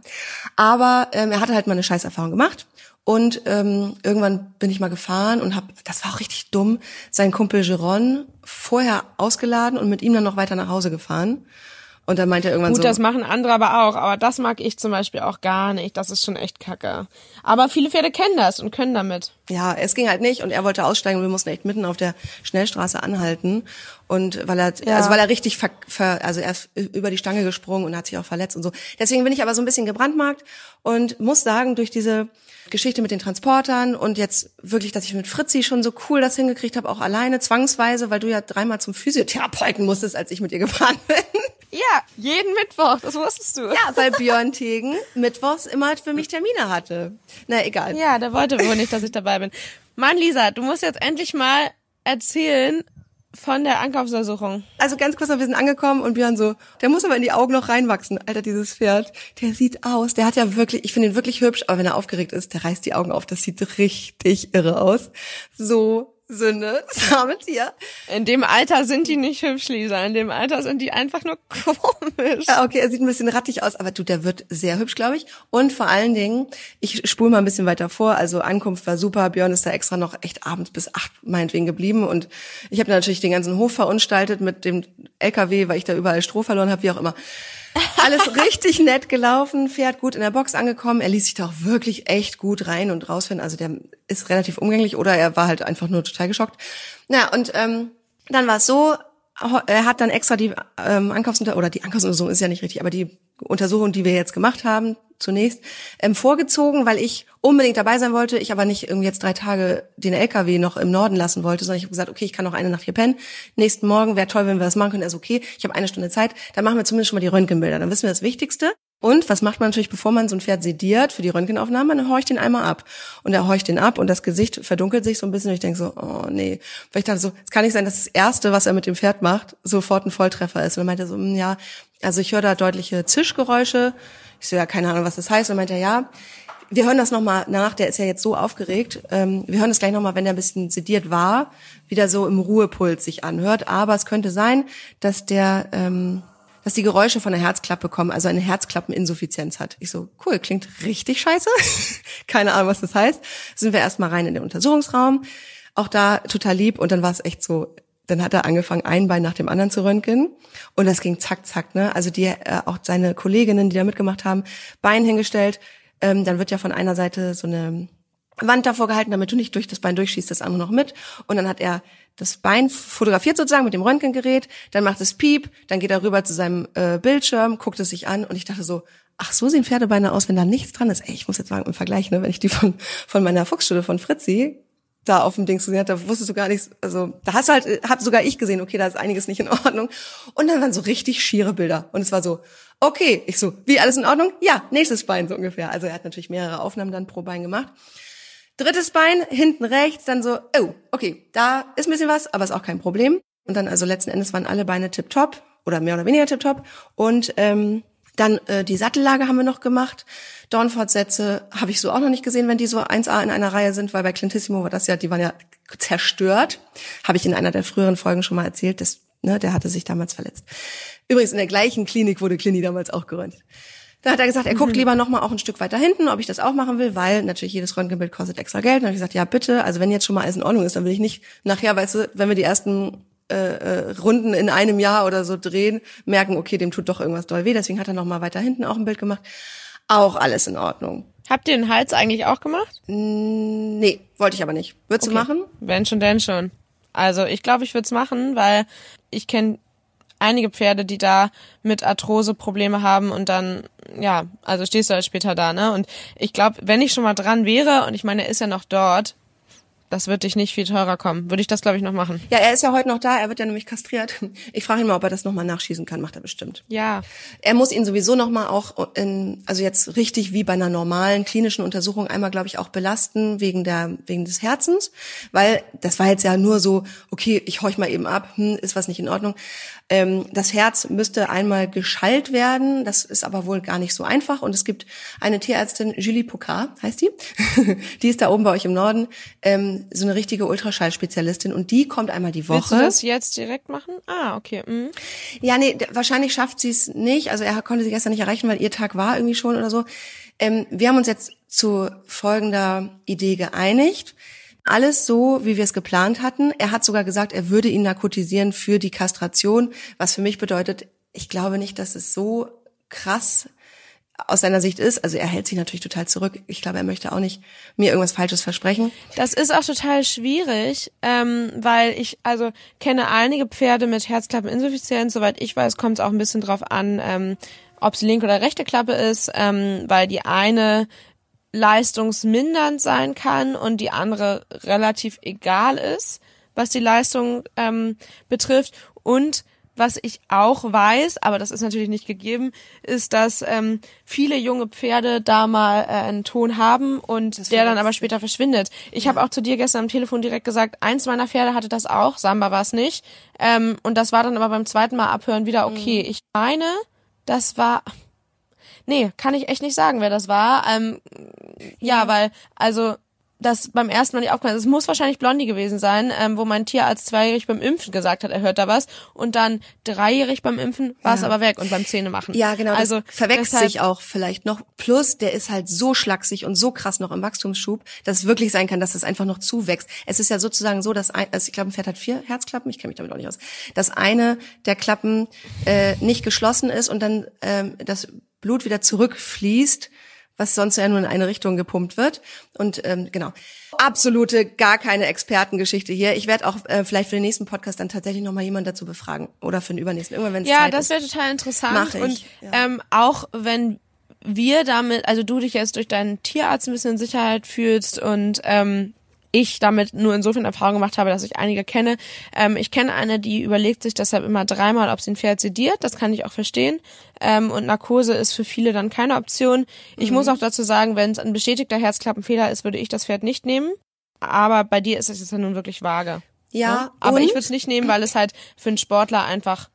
Aber ähm, er hatte halt mal eine Scheißerfahrung gemacht und ähm, irgendwann bin ich mal gefahren und habe, das war auch richtig dumm, seinen Kumpel Geron vorher ausgeladen und mit ihm dann noch weiter nach Hause gefahren. Und dann meinte er irgendwann Gut, so. das machen andere aber auch, aber das mag ich zum Beispiel auch gar nicht. Das ist schon echt kacke. Aber viele Pferde kennen das und können damit. Ja, es ging halt nicht und er wollte aussteigen und wir mussten echt mitten auf der Schnellstraße anhalten. Und weil er, ja. also weil er richtig, ver, ver, also er ist über die Stange gesprungen und hat sich auch verletzt und so. Deswegen bin ich aber so ein bisschen gebrandmarkt und muss sagen, durch diese Geschichte mit den Transportern und jetzt wirklich, dass ich mit Fritzi schon so cool das hingekriegt habe, auch alleine, zwangsweise, weil du ja dreimal zum Physiotherapeuten musstest, als ich mit ihr gefahren bin. Ja, jeden Mittwoch, das wusstest du. Ja, weil Björn Tegen mittwochs immer für mich Termine hatte. Na, egal. Ja, der wollte wohl nicht, dass ich dabei bin. Mann, Lisa, du musst jetzt endlich mal erzählen von der Ankaufsuntersuchung. Also ganz kurz, wir sind angekommen und Björn so, der muss aber in die Augen noch reinwachsen. Alter, dieses Pferd, der sieht aus, der hat ja wirklich, ich finde ihn wirklich hübsch, aber wenn er aufgeregt ist, der reißt die Augen auf, das sieht richtig irre aus. So Sünde, das arme Tier. In dem Alter sind die nicht hübsch, Lisa. In dem Alter sind die einfach nur komisch. Ja, okay, er sieht ein bisschen rattig aus, aber du, der wird sehr hübsch, glaube ich. Und vor allen Dingen, ich spule mal ein bisschen weiter vor. Also Ankunft war super. Björn ist da extra noch echt abends bis acht meinetwegen geblieben. Und ich habe natürlich den ganzen Hof verunstaltet mit dem LKW, weil ich da überall Stroh verloren habe, wie auch immer. Alles richtig nett gelaufen, fährt gut in der Box angekommen. Er ließ sich da auch wirklich echt gut rein und rausfinden. Also der ist relativ umgänglich oder er war halt einfach nur total geschockt. Na, und ähm, dann war es so, er hat dann extra die ähm, Ankaufsuntersuchung, oder die Ankaufsuntersuchung ist ja nicht richtig, aber die Untersuchung, die wir jetzt gemacht haben, zunächst, ähm, vorgezogen, weil ich unbedingt dabei sein wollte, ich aber nicht irgendwie jetzt drei Tage den LKW noch im Norden lassen wollte, sondern ich habe gesagt, okay, ich kann noch eine Nacht hier pennen. Nächsten Morgen wäre toll, wenn wir das machen können. Also okay, ich habe eine Stunde Zeit, dann machen wir zumindest schon mal die Röntgenbilder. Dann wissen wir das Wichtigste. Und was macht man natürlich, bevor man so ein Pferd sediert für die Röntgenaufnahme? Dann horcht den einmal ab. Und er horcht den ab und das Gesicht verdunkelt sich so ein bisschen. Und ich denke so, oh nee. Weil ich dachte so, es kann nicht sein, dass das Erste, was er mit dem Pferd macht, sofort ein Volltreffer ist. Und dann meinte er so, hm, ja, also ich höre da deutliche Zischgeräusche. Ich so, ja, keine Ahnung, was das heißt. Und meinte er, ja, wir hören das nochmal nach, der ist ja jetzt so aufgeregt. Ähm, wir hören das gleich nochmal, wenn er ein bisschen sediert war, wieder so im Ruhepuls sich anhört. Aber es könnte sein, dass der, ähm, dass die Geräusche von der Herzklappe kommen, also eine Herzklappeninsuffizienz hat. Ich so, cool, klingt richtig scheiße. Keine Ahnung, was das heißt. Sind wir erstmal rein in den Untersuchungsraum. Auch da total lieb. Und dann war es echt so, dann hat er angefangen, ein Bein nach dem anderen zu röntgen. Und das ging zack, zack, ne? Also die, äh, auch seine Kolleginnen, die da mitgemacht haben, Bein hingestellt, ähm, dann wird ja von einer Seite so eine Wand davor gehalten, damit du nicht durch das Bein durchschießt, das andere noch mit. Und dann hat er das Bein fotografiert sozusagen mit dem Röntgengerät, dann macht es Piep, dann geht er rüber zu seinem äh, Bildschirm, guckt es sich an und ich dachte so, ach, so sehen Pferdebeine aus, wenn da nichts dran ist. Ey, ich muss jetzt sagen, im Vergleich, ne, wenn ich die von, von meiner Fuchsschule von Fritzi da auf dem Ding gesehen habe, da wusstest du gar nichts, also da hast du halt, hab sogar ich gesehen, okay, da ist einiges nicht in Ordnung. Und dann waren so richtig schiere Bilder. Und es war so, okay, ich so, wie, alles in Ordnung? Ja, nächstes Bein so ungefähr. Also er hat natürlich mehrere Aufnahmen dann pro Bein gemacht. Drittes Bein, hinten rechts, dann so, oh, okay, da ist ein bisschen was, aber ist auch kein Problem. Und dann also letzten Endes waren alle Beine tipptopp oder mehr oder weniger tipptopp. Und ähm, dann äh, die Sattellage haben wir noch gemacht. Dornfortsätze habe ich so auch noch nicht gesehen, wenn die so 1A in einer Reihe sind, weil bei Clintissimo war das ja, die waren ja zerstört. Habe ich in einer der früheren Folgen schon mal erzählt. Das, ne, der hatte sich damals verletzt. Übrigens in der gleichen Klinik wurde Clini damals auch geröntgt. Da hat er gesagt, er guckt mhm. lieber noch mal auch ein Stück weiter hinten, ob ich das auch machen will, weil natürlich jedes Röntgenbild kostet extra Geld. Dann habe ich gesagt, ja bitte, also wenn jetzt schon mal alles in Ordnung ist, dann will ich nicht nachher, weißt du, wenn wir die ersten äh, äh, Runden in einem Jahr oder so drehen, merken, okay, dem tut doch irgendwas doll weh. Deswegen hat er noch mal weiter hinten auch ein Bild gemacht. Auch alles in Ordnung. Habt ihr den Hals eigentlich auch gemacht? Nee, wollte ich aber nicht. Würdest okay. du machen? Wenn schon, denn schon. Also ich glaube, ich würde es machen, weil ich kenne einige Pferde, die da mit Arthrose Probleme haben und dann, ja, also stehst du halt später da, ne? Und ich glaube, wenn ich schon mal dran wäre, und ich meine, er ist ja noch dort, das wird dich nicht viel teurer kommen. Würde ich das, glaube ich, noch machen. Ja, er ist ja heute noch da. Er wird ja nämlich kastriert. Ich frage ihn mal, ob er das nochmal nachschießen kann. Macht er bestimmt. Ja. Er muss ihn sowieso nochmal auch, in, also jetzt richtig wie bei einer normalen klinischen Untersuchung einmal, glaube ich, auch belasten wegen der wegen des Herzens, weil das war jetzt ja nur so, okay, ich horch mal eben ab, hm, ist was nicht in Ordnung. Ähm, das Herz müsste einmal geschallt werden. Das ist aber wohl gar nicht so einfach. Und es gibt eine Tierärztin, Julie Pocard, heißt die. die ist da oben bei euch im Norden, ähm, so eine richtige Ultraschallspezialistin. Und die kommt einmal die Woche. Willst du das jetzt direkt machen? Ah, okay. Mhm. Ja, nee, wahrscheinlich schafft sie es nicht. Also er konnte sie gestern nicht erreichen, weil ihr Tag war irgendwie schon oder so. Ähm, wir haben uns jetzt zu folgender Idee geeinigt. Alles so, wie wir es geplant hatten. Er hat sogar gesagt, er würde ihn narkotisieren für die Kastration, was für mich bedeutet, ich glaube nicht, dass es so krass aus seiner Sicht ist. Also er hält sich natürlich total zurück. Ich glaube, er möchte auch nicht mir irgendwas Falsches versprechen. Das ist auch total schwierig, ähm, weil ich also kenne einige Pferde mit Herzklappeninsuffizienz. Soweit ich weiß, kommt es auch ein bisschen drauf an, ähm, ob es linke oder rechte Klappe ist, ähm, weil die eine leistungsmindernd sein kann und die andere relativ egal ist, was die Leistung ähm, betrifft. Und was ich auch weiß, aber das ist natürlich nicht gegeben, ist, dass ähm, viele junge Pferde da mal äh, einen Ton haben und der dann aber später verschwindet. Ich ja. habe auch zu dir gestern am Telefon direkt gesagt, eins meiner Pferde hatte das auch, Samba war es nicht. Ähm, und das war dann aber beim zweiten Mal abhören wieder okay. Mhm. Ich meine, das war, Nee, kann ich echt nicht sagen, wer das war. Ähm, ja, weil, also das beim ersten Mal nicht aufgefallen ist. Es muss wahrscheinlich Blondie gewesen sein, ähm, wo mein Tier als zweijährig beim Impfen gesagt hat, er hört da was. Und dann dreijährig beim Impfen war es ja. aber weg und beim Zähne machen. Ja, genau. Also verwechselt sich auch vielleicht noch. Plus, der ist halt so schlaksig und so krass noch im Wachstumsschub, dass es wirklich sein kann, dass es einfach noch zuwächst. Es ist ja sozusagen so, dass ein, also ich glaube, ein Pferd hat vier Herzklappen, ich kenne mich damit auch nicht aus, dass eine der Klappen äh, nicht geschlossen ist und dann ähm, das Blut wieder zurückfließt, was sonst ja nur in eine Richtung gepumpt wird. Und ähm, genau, absolute gar keine Expertengeschichte hier. Ich werde auch äh, vielleicht für den nächsten Podcast dann tatsächlich noch mal jemanden dazu befragen oder für den übernächsten, irgendwann wenn es Ja, Zeit das wäre total interessant. Mach ich, und ja. ähm, auch wenn wir damit, also du dich jetzt durch deinen Tierarzt ein bisschen in Sicherheit fühlst und ähm, ich damit nur insofern Erfahrung gemacht habe, dass ich einige kenne. Ähm, ich kenne eine, die überlegt sich deshalb immer dreimal, ob sie ein Pferd sediert. Das kann ich auch verstehen. Ähm, und Narkose ist für viele dann keine Option. Ich mhm. muss auch dazu sagen, wenn es ein bestätigter Herzklappenfehler ist, würde ich das Pferd nicht nehmen. Aber bei dir ist es jetzt ja nun wirklich vage. Ja. Ne? Aber ich würde es nicht nehmen, weil es halt für einen Sportler einfach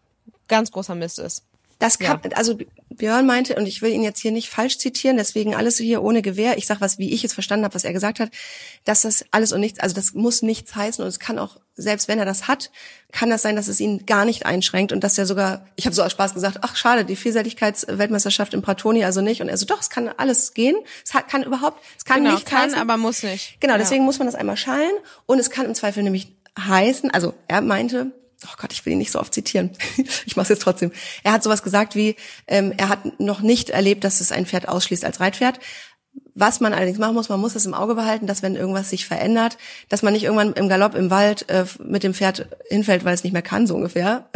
ganz großer Mist ist. Das kann, ja. also Björn meinte, und ich will ihn jetzt hier nicht falsch zitieren, deswegen alles hier ohne Gewehr. Ich sag was, wie ich es verstanden habe, was er gesagt hat, dass das alles und nichts, also das muss nichts heißen und es kann auch, selbst wenn er das hat, kann das sein, dass es ihn gar nicht einschränkt und dass er sogar, ich habe so aus Spaß gesagt, ach schade, die Vielseitigkeitsweltmeisterschaft in Pratoni also nicht und er so, doch, es kann alles gehen, es kann überhaupt, es kann genau, nicht kann, heißen. aber muss nicht. Genau, deswegen muss man das einmal schallen und es kann im Zweifel nämlich heißen, also er meinte, oh Gott, ich will ihn nicht so oft zitieren. ich mache es jetzt trotzdem. Er hat sowas gesagt wie, ähm, er hat noch nicht erlebt, dass es ein Pferd ausschließt als Reitpferd. Was man allerdings machen muss, man muss es im Auge behalten, dass wenn irgendwas sich verändert, dass man nicht irgendwann im Galopp im Wald äh, mit dem Pferd hinfällt, weil es nicht mehr kann, so ungefähr.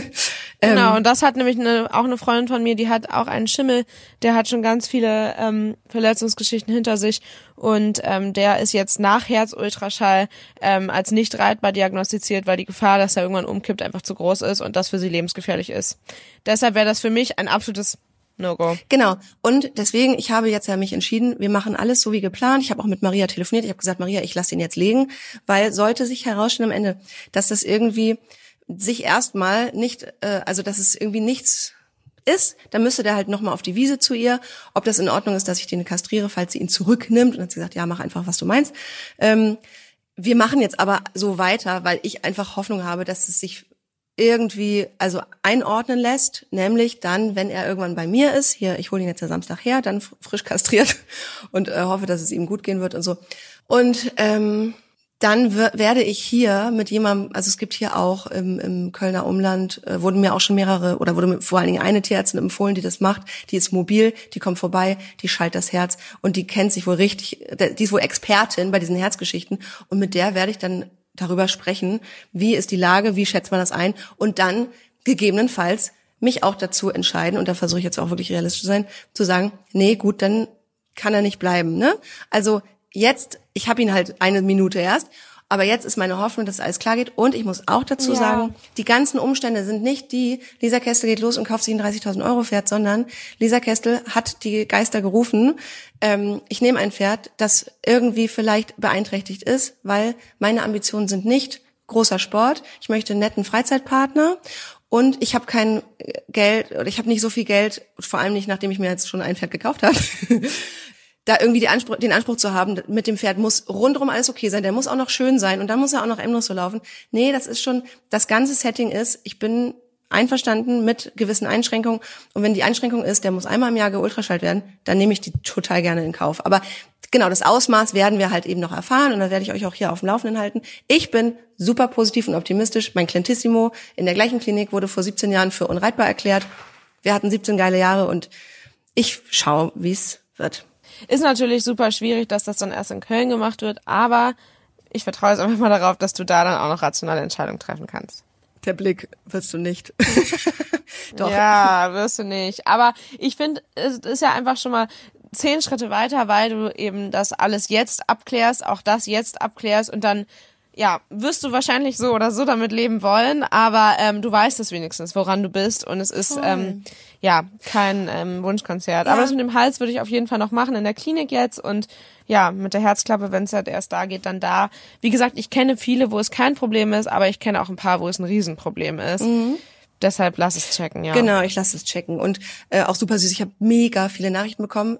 genau, ähm, und das hat nämlich eine, auch eine Freundin von mir, die hat auch einen Schimmel, der hat schon ganz viele ähm, Verletzungsgeschichten hinter sich und ähm, der ist jetzt nach Herzultraschall ähm, als nicht reitbar diagnostiziert, weil die Gefahr, dass er irgendwann umkippt, einfach zu groß ist und das für sie lebensgefährlich ist. Deshalb wäre das für mich ein absolutes No-Go. Genau. Und deswegen, ich habe jetzt ja mich entschieden, wir machen alles so wie geplant. Ich habe auch mit Maria telefoniert. Ich habe gesagt, Maria, ich lasse ihn jetzt legen, weil sollte sich herausstellen am Ende, dass das irgendwie sich erstmal nicht, äh, also dass es irgendwie nichts ist, dann müsste der halt nochmal auf die Wiese zu ihr, ob das in Ordnung ist, dass ich den kastriere, falls sie ihn zurücknimmt. Und dann hat sie gesagt, ja, mach einfach, was du meinst. Ähm, wir machen jetzt aber so weiter, weil ich einfach Hoffnung habe, dass es sich irgendwie also einordnen lässt, nämlich dann, wenn er irgendwann bei mir ist, hier, ich hole ihn jetzt ja Samstag her, dann frisch kastriert und äh, hoffe, dass es ihm gut gehen wird und so. Und ähm, dann werde ich hier mit jemandem, also es gibt hier auch im, im Kölner Umland, äh, wurden mir auch schon mehrere, oder wurde mir vor allen Dingen eine Tierärztin empfohlen, die das macht, die ist mobil, die kommt vorbei, die schallt das Herz und die kennt sich wohl richtig, die ist wohl Expertin bei diesen Herzgeschichten und mit der werde ich dann darüber sprechen, wie ist die Lage, wie schätzt man das ein und dann gegebenenfalls mich auch dazu entscheiden, und da versuche ich jetzt auch wirklich realistisch zu sein, zu sagen, nee, gut, dann kann er nicht bleiben. Ne? Also jetzt, ich habe ihn halt eine Minute erst aber jetzt ist meine Hoffnung, dass alles klar geht. Und ich muss auch dazu ja. sagen, die ganzen Umstände sind nicht die, Lisa Kestel geht los und kauft sich ein 30.000 Euro Pferd, sondern Lisa Kestel hat die Geister gerufen. Ähm, ich nehme ein Pferd, das irgendwie vielleicht beeinträchtigt ist, weil meine Ambitionen sind nicht großer Sport. Ich möchte einen netten Freizeitpartner und ich habe kein Geld oder ich habe nicht so viel Geld, vor allem nicht, nachdem ich mir jetzt schon ein Pferd gekauft habe, da irgendwie Anspruch, den Anspruch zu haben, mit dem Pferd muss rundrum alles okay sein, der muss auch noch schön sein und dann muss er auch noch endlos so laufen. Nee, das ist schon, das ganze Setting ist, ich bin einverstanden mit gewissen Einschränkungen und wenn die Einschränkung ist, der muss einmal im Jahr geultraschallt werden, dann nehme ich die total gerne in Kauf. Aber genau, das Ausmaß werden wir halt eben noch erfahren und da werde ich euch auch hier auf dem Laufenden halten. Ich bin super positiv und optimistisch. Mein Clintissimo in der gleichen Klinik wurde vor 17 Jahren für unreitbar erklärt. Wir hatten 17 geile Jahre und ich schaue, wie es wird. Ist natürlich super schwierig, dass das dann erst in Köln gemacht wird, aber ich vertraue jetzt einfach mal darauf, dass du da dann auch noch rationale Entscheidungen treffen kannst. Der Blick wirst du nicht. Doch. Ja, wirst du nicht. Aber ich finde, es ist ja einfach schon mal zehn Schritte weiter, weil du eben das alles jetzt abklärst, auch das jetzt abklärst und dann ja, wirst du wahrscheinlich so oder so damit leben wollen, aber ähm, du weißt es wenigstens, woran du bist und es ist ähm, ja kein ähm, Wunschkonzert. Ja. Aber das mit dem Hals würde ich auf jeden Fall noch machen in der Klinik jetzt und ja, mit der Herzklappe, wenn es halt erst da geht, dann da. Wie gesagt, ich kenne viele, wo es kein Problem ist, aber ich kenne auch ein paar, wo es ein Riesenproblem ist. Mhm. Deshalb lass es checken, ja. Genau, ich lasse es checken. Und äh, auch super süß, ich habe mega viele Nachrichten bekommen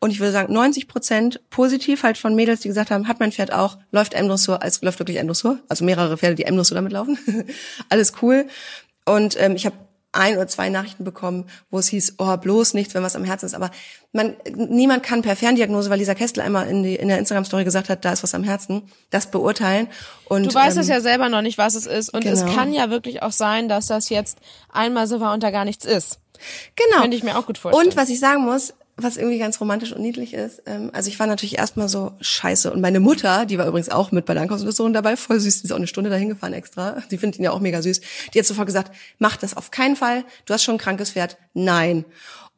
und ich würde sagen 90 Prozent positiv halt von Mädels, die gesagt haben, hat mein Pferd auch, läuft M-Dressur, als läuft wirklich M-Dressur, also mehrere Pferde, die M-Dressur damit laufen. Alles cool. Und ähm, ich habe ein oder zwei Nachrichten bekommen, wo es hieß, oh, bloß nichts, wenn was am Herzen ist. Aber man, niemand kann per Ferndiagnose, weil Lisa Kestel einmal in, die, in der Instagram-Story gesagt hat, da ist was am Herzen, das beurteilen. Und, du weißt ähm, es ja selber noch nicht, was es ist. Und genau. es kann ja wirklich auch sein, dass das jetzt einmal so war und da gar nichts ist. Genau. Könnte ich mir auch gut vorstellen. Und was ich sagen muss, was irgendwie ganz romantisch und niedlich ist. Ähm, also ich war natürlich erstmal so scheiße. Und meine Mutter, die war übrigens auch mit bei der Ankaufsuntersuchung dabei, voll süß, die ist auch eine Stunde dahin gefahren extra. Die findet ihn ja auch mega süß. Die hat sofort gesagt, mach das auf keinen Fall. Du hast schon ein krankes Pferd. Nein.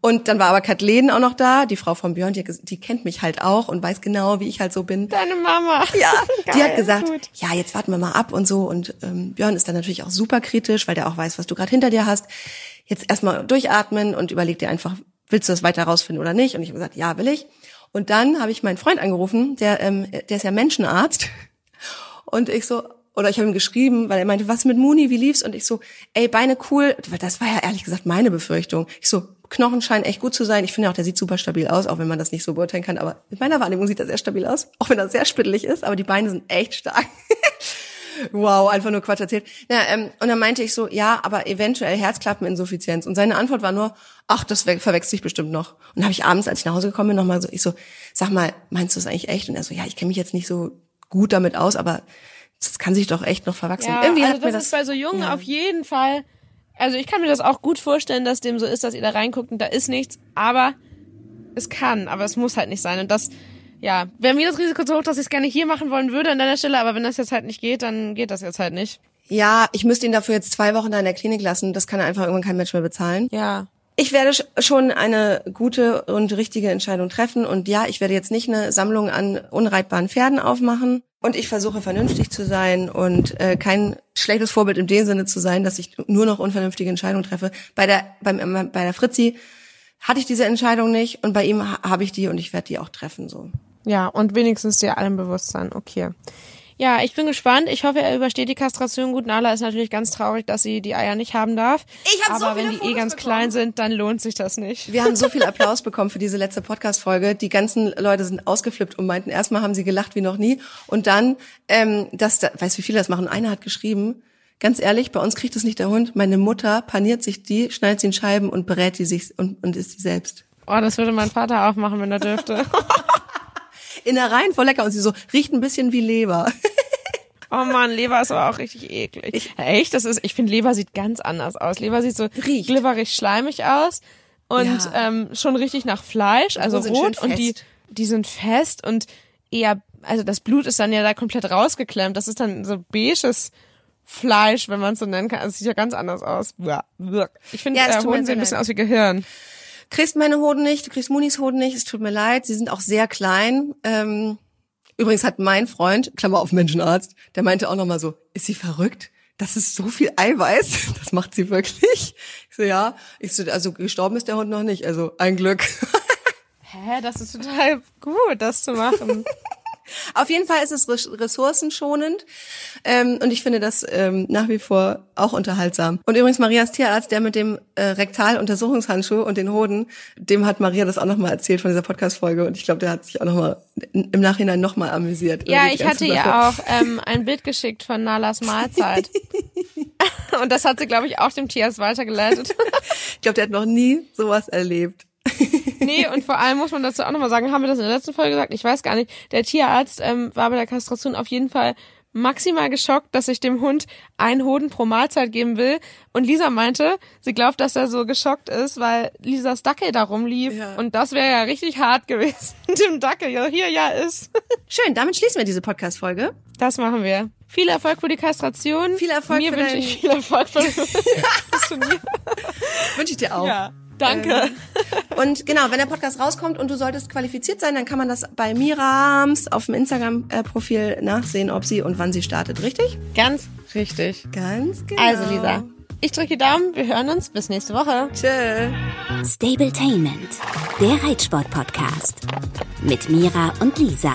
Und dann war aber Kathleen auch noch da, die Frau von Björn, die, die kennt mich halt auch und weiß genau, wie ich halt so bin. Deine Mama. Ja, Geil, die hat gesagt, gut. ja, jetzt warten wir mal ab und so. Und ähm, Björn ist dann natürlich auch super kritisch, weil der auch weiß, was du gerade hinter dir hast. Jetzt erstmal durchatmen und überleg dir einfach, willst du das weiter rausfinden oder nicht? Und ich habe gesagt, ja, will ich. Und dann habe ich meinen Freund angerufen, der, ähm, der ist ja Menschenarzt. Und ich so, oder ich habe ihm geschrieben, weil er meinte, was mit Muni, wie lief's? Und ich so, ey, Beine cool. Das war ja ehrlich gesagt meine Befürchtung. Ich so, Knochen scheinen echt gut zu sein. Ich finde auch, der sieht super stabil aus, auch wenn man das nicht so beurteilen kann. Aber in meiner Wahrnehmung sieht er sehr stabil aus, auch wenn er sehr spittelig ist. Aber die Beine sind echt stark. wow, einfach nur Quatsch erzählt. Ja, ähm, und dann meinte ich so, ja, aber eventuell Herzklappeninsuffizienz. Und seine Antwort war nur, ach, das verwechselt sich bestimmt noch. Und dann habe ich abends, als ich nach Hause gekommen bin, nochmal so, ich so, sag mal, meinst du das eigentlich echt? Und er so, ja, ich kenne mich jetzt nicht so gut damit aus, aber das kann sich doch echt noch verwachsen. Ja, Irgendwie also hat mir das das ist bei so Jungen ja. auf jeden Fall. Also ich kann mir das auch gut vorstellen, dass dem so ist, dass ihr da reinguckt und da ist nichts. Aber es kann, aber es muss halt nicht sein. Und das, ja, wäre mir das Risiko so hoch, dass ich es gerne hier machen wollen würde an deiner Stelle. Aber wenn das jetzt halt nicht geht, dann geht das jetzt halt nicht. Ja, ich müsste ihn dafür jetzt zwei Wochen da in der Klinik lassen. Das kann einfach irgendwann kein Mensch mehr bezahlen. Ja. Ich werde sch- schon eine gute und richtige Entscheidung treffen. Und ja, ich werde jetzt nicht eine Sammlung an unreitbaren Pferden aufmachen. Und ich versuche vernünftig zu sein und äh, kein schlechtes Vorbild in dem Sinne zu sein, dass ich nur noch unvernünftige Entscheidungen treffe. Bei der, beim, äh, bei der Fritzi hatte ich diese Entscheidung nicht und bei ihm ha- habe ich die und ich werde die auch treffen. So. Ja, und wenigstens dir allem bewusst sein. Okay. Ja, ich bin gespannt. Ich hoffe, er übersteht die Kastration gut. Nala ist natürlich ganz traurig, dass sie die Eier nicht haben darf. Ich hab so Aber wenn viele die eh Fotos ganz bekommen. klein sind, dann lohnt sich das nicht. Wir haben so viel Applaus bekommen für diese letzte Podcast-Folge. Die ganzen Leute sind ausgeflippt und meinten, erstmal haben sie gelacht wie noch nie. Und dann, ähm, das, da, weißt du, wie viele das machen? Einer hat geschrieben, ganz ehrlich, bei uns kriegt es nicht der Hund. Meine Mutter paniert sich die, schneidet sie in Scheiben und berät die sich und, und isst sie selbst. Oh, das würde mein Vater auch machen, wenn er dürfte. In der Reihen voll lecker und sie so, riecht ein bisschen wie Leber. Oh man, Leber ist aber auch richtig eklig. Echt? Das ist, ich finde, Leber sieht ganz anders aus. Leber sieht so Riecht. glibberig schleimig aus und Ja. ähm, schon richtig nach Fleisch, also sind rot und die, die sind fest und eher, also das Blut ist dann ja da komplett rausgeklemmt. Das ist dann so beiges Fleisch, wenn man es so nennen kann. Also es sieht ja ganz anders aus. Ich finde, Ja, äh, Hoden sehen ein bisschen aus wie Gehirn. Kriegst meine Hoden nicht, du kriegst Munis Hoden nicht, es tut mir leid, sie sind auch sehr klein. Ähm, übrigens hat mein Freund, Klammer auf Menschenarzt, der meinte auch nochmal so, ist sie verrückt? Das ist so viel Eiweiß, das macht sie wirklich. Ich so, ja. Ich so, also gestorben ist der Hund noch nicht, also ein Glück. Hä, das ist total gut, das zu machen. Auf jeden Fall ist es res- ressourcenschonend ähm, und ich finde das ähm, nach wie vor auch unterhaltsam. Und übrigens Marias Tierarzt, der mit dem äh, Rektaluntersuchungshandschuh und den Hoden, dem hat Maria das auch nochmal erzählt von dieser Podcast-Folge und ich glaube, der hat sich auch nochmal im Nachhinein nochmal amüsiert. Ja, ich hatte ihr auch ähm, ein Bild geschickt von Nalas Mahlzeit. Und das hat sie, glaube ich, auch dem Tierarzt weitergeleitet. Ich glaube, der hat noch nie sowas erlebt. Nee, und vor allem muss man dazu auch nochmal sagen, haben wir das in der letzten Folge gesagt? Ich weiß gar nicht. Der Tierarzt ähm, war bei der Kastration auf jeden Fall maximal geschockt, dass ich dem Hund einen Hoden pro Mahlzeit geben will. Und Lisa meinte, sie glaubt, dass er so geschockt ist, weil Lisas Dackel da rumlief. Ja. Und das wäre ja richtig hart gewesen. Dem Dackel ja hier ja ist. Schön, damit schließen wir diese Podcast-Folge. Das machen wir. Viel Erfolg für die Kastration. Viel Erfolg Mir für wünsche ich viel Erfolg für das Turnier. Wünsche ich dir auch. Ja, danke. Und genau, wenn der Podcast rauskommt und du solltest qualifiziert sein, dann kann man das bei Mirams auf dem Instagram-Profil nachsehen, ob sie und wann sie startet, richtig? Ganz richtig. Ganz genau. Also Lisa, ich drücke die Daumen. Wir hören uns. Bis nächste Woche. Tschö. Stabletainment, der Reitsport-Podcast. Mit Mira und Lisa.